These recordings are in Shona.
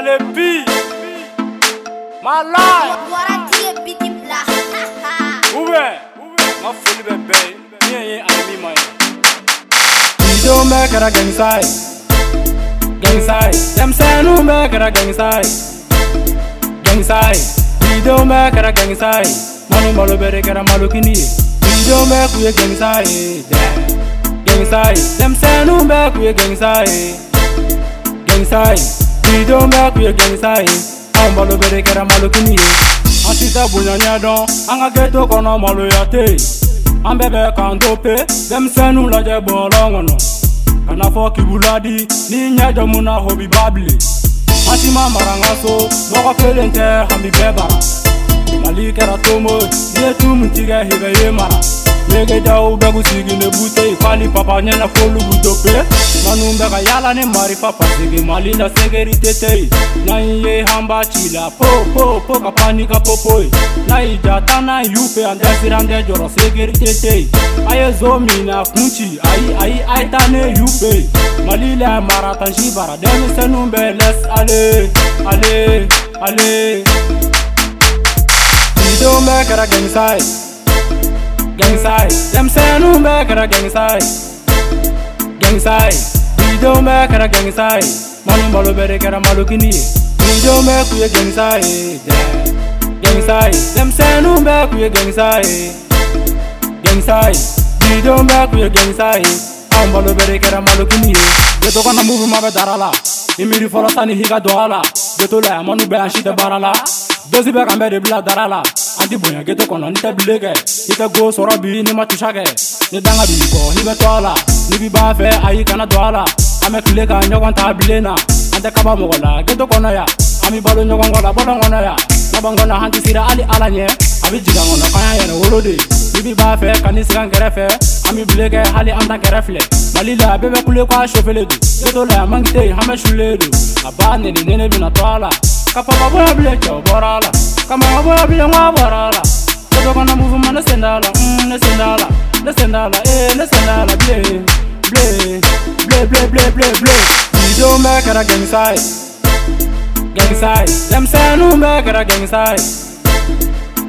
and a B. My life. Uwe, my fully bebe, me and you, be my. You don't make it a gang side, gang side. Them say no make it a gang side, gang side. You don't make it a gang side. Manu malu bere kera malu kini. You don't make we a gang side, yeah. gang side. Them say no make we a gang side, gang side. Bidon bɛ kun ye gɛnisa ye anw balo bɛɛ de kɛra malokini ye an si tɛ bonya ɲɛdɔn an ka kɛto kɔnɔ maloya tɛ yen an bɛɛ bɛ k'an to pe denmisɛnninw lajɛ bɔlɔn kɔnɔ kana fɔ kibu ladi n'i ɲɛ jɔ mun na hobi ba bilen an si ma mara n ka so nɔgɔ kelen tɛ hami bɛɛ bara mali kɛra tomo n'i ye tu mun tigɛ i bɛ ye mara ubeketa ubekusikile buse e ifali papanyela folu butope manumbeka yalane mari papasiki malila sekeritetei naiye e hamba chila popopo kapanika popoi naijata e naiyupe andasirande joro sekeritetei ayezomina kunchi ai ai aitane yupe malila maratanshibara denisenumbe les ale ale ale idomekera gemisai gang side them say no back at a gang side gang side we don't back at a gang side money malo bere kara malo kini we don't back we gang side gang side them say no back we gang side gang side we don't back we gang side am malo bere kara malo kini de to kana move ma be darala imiri fola tani higa dohala de to la manu be ashi de barala Dozi bɛ ka bɛɛ de bila dara la an ti bonya ghetto kɔnɔ n tɛ bile kɛ i tɛ go sɔrɔ bi ni ma tusa kɛ ni danga b'i kɔ n'i bɛ to a la n'i bi b'a fɛ ayi kana don a la an bɛ kile ka ɲɔgɔn ta bilen na an tɛ kaba mɔgɔ la ghetto kɔnɔ yan an bi balo ɲɔgɔn kɔ la bɔlɔn kɔnɔ yan laban kɔnɔ an ti sira hali ala ɲɛ a bi jigan kɔnɔ k'an y'an yɛrɛ wolo de n'i bi b'a fɛ ka n'i sigi kɛrɛfɛ an bi bile kɛ hali an ta kɛrɛ filɛ mali la bɛɛ bɛ kule ko sofele don ghetto la yan hamɛ sule don a b'a nɛni nɛnɛ bɛna to a la kapakaboyabilecoborala kamakaboyabilengoaborala todoka na muvuma mm, nesendala nesendala eh, nesendala nesendala bl bl bl bl bl bl bl zidombekera gengsai gengsai lemsenumbekera gengsai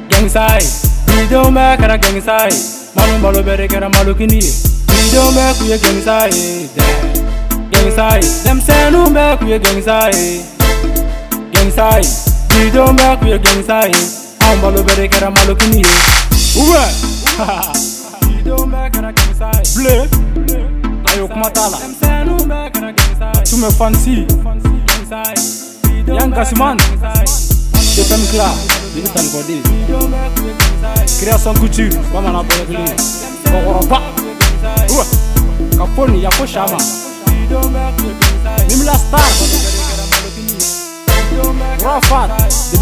gengsai zidombekera gengsai malumbaloberekera malukindie zidombekuye gengsai de gengsai lemsenumbekuye gengsai inside. You don't back with your inside. I'm balu bere kara malu kini. Uwe. You don't back I kara inside. Bleu. Ayok matala. Tume fancy. Young Yang kasuman. Chetan kla. Ini tan kodi. Création couture. Mama na bere kini. Kokoroba. Uwe. Kaponi yako shama. Nimla star.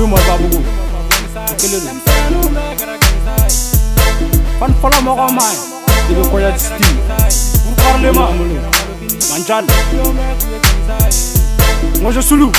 rumors babugu ukelelu fan fɔlɔ mɔgɔ ma i bɛ kɔya sti kurkarlema mancal ŋɔsɛ sulu